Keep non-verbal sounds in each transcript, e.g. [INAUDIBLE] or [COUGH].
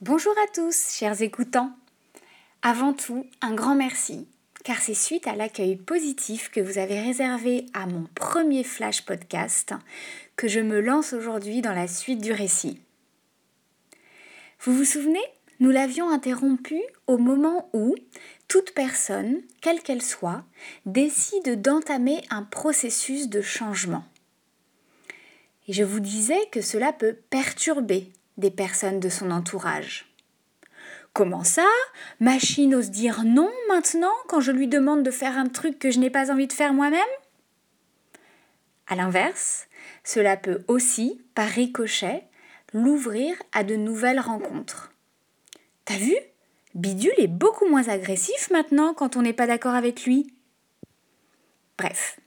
Bonjour à tous, chers écoutants. Avant tout, un grand merci, car c'est suite à l'accueil positif que vous avez réservé à mon premier flash podcast que je me lance aujourd'hui dans la suite du récit. Vous vous souvenez Nous l'avions interrompu au moment où toute personne, quelle qu'elle soit, décide d'entamer un processus de changement. Et je vous disais que cela peut perturber des personnes de son entourage. Comment ça? Machine ose dire non maintenant quand je lui demande de faire un truc que je n'ai pas envie de faire moi-même? A l'inverse, cela peut aussi, par ricochet, l'ouvrir à de nouvelles rencontres. T'as vu? Bidule est beaucoup moins agressif maintenant quand on n'est pas d'accord avec lui. Bref,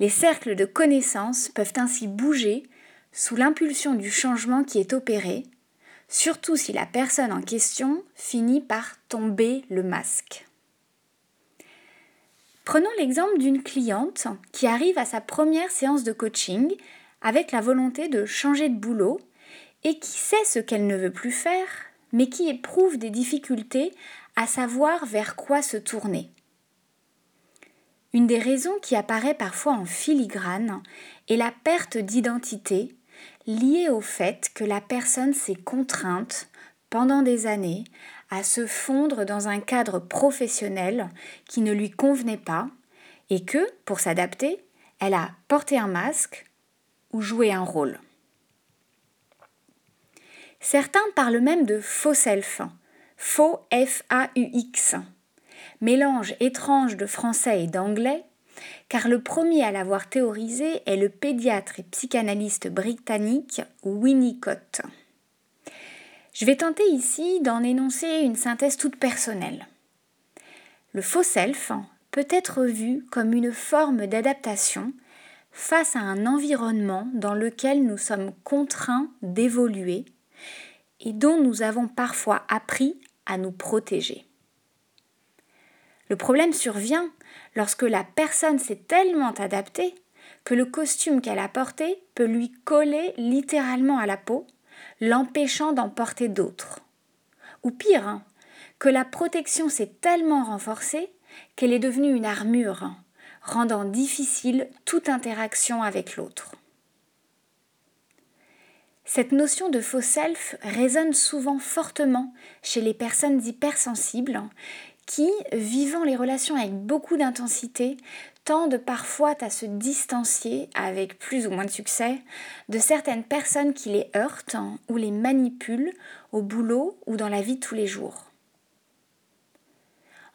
les cercles de connaissances peuvent ainsi bouger sous l'impulsion du changement qui est opéré, surtout si la personne en question finit par tomber le masque. Prenons l'exemple d'une cliente qui arrive à sa première séance de coaching avec la volonté de changer de boulot et qui sait ce qu'elle ne veut plus faire, mais qui éprouve des difficultés à savoir vers quoi se tourner. Une des raisons qui apparaît parfois en filigrane est la perte d'identité lié au fait que la personne s'est contrainte pendant des années à se fondre dans un cadre professionnel qui ne lui convenait pas et que, pour s'adapter, elle a porté un masque ou joué un rôle. Certains parlent même de faux self, faux F-A-U-X, mélange étrange de français et d'anglais car le premier à l'avoir théorisé est le pédiatre et psychanalyste britannique Winnicott. Je vais tenter ici d'en énoncer une synthèse toute personnelle. Le faux self peut être vu comme une forme d'adaptation face à un environnement dans lequel nous sommes contraints d'évoluer et dont nous avons parfois appris à nous protéger. Le problème survient lorsque la personne s'est tellement adaptée que le costume qu'elle a porté peut lui coller littéralement à la peau, l'empêchant d'en porter d'autres. Ou pire, hein, que la protection s'est tellement renforcée qu'elle est devenue une armure, rendant difficile toute interaction avec l'autre. Cette notion de faux self résonne souvent fortement chez les personnes hypersensibles qui, vivant les relations avec beaucoup d'intensité, tendent parfois à se distancier, avec plus ou moins de succès, de certaines personnes qui les heurtent ou les manipulent au boulot ou dans la vie de tous les jours.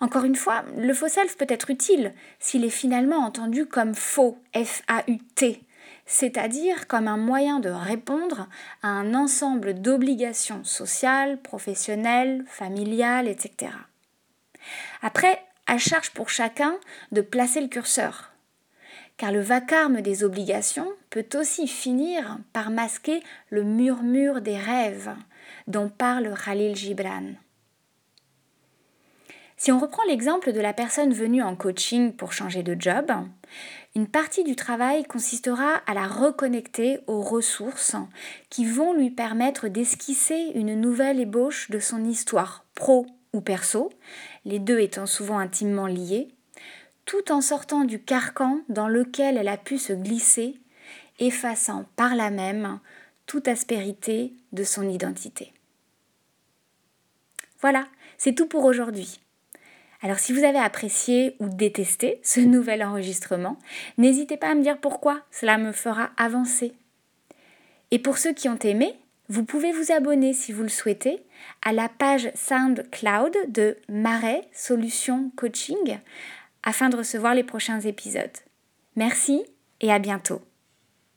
Encore une fois, le faux self peut être utile s'il est finalement entendu comme faux, F-A-U-T, c'est-à-dire comme un moyen de répondre à un ensemble d'obligations sociales, professionnelles, familiales, etc. Après, à charge pour chacun de placer le curseur. Car le vacarme des obligations peut aussi finir par masquer le murmure des rêves dont parle Khalil Gibran. Si on reprend l'exemple de la personne venue en coaching pour changer de job, une partie du travail consistera à la reconnecter aux ressources qui vont lui permettre d'esquisser une nouvelle ébauche de son histoire pro ou perso, les deux étant souvent intimement liés, tout en sortant du carcan dans lequel elle a pu se glisser, effaçant par là même toute aspérité de son identité. Voilà, c'est tout pour aujourd'hui. Alors si vous avez apprécié ou détesté ce [LAUGHS] nouvel enregistrement, n'hésitez pas à me dire pourquoi, cela me fera avancer. Et pour ceux qui ont aimé, vous pouvez vous abonner si vous le souhaitez à la page SoundCloud de Marais Solutions Coaching afin de recevoir les prochains épisodes. Merci et à bientôt.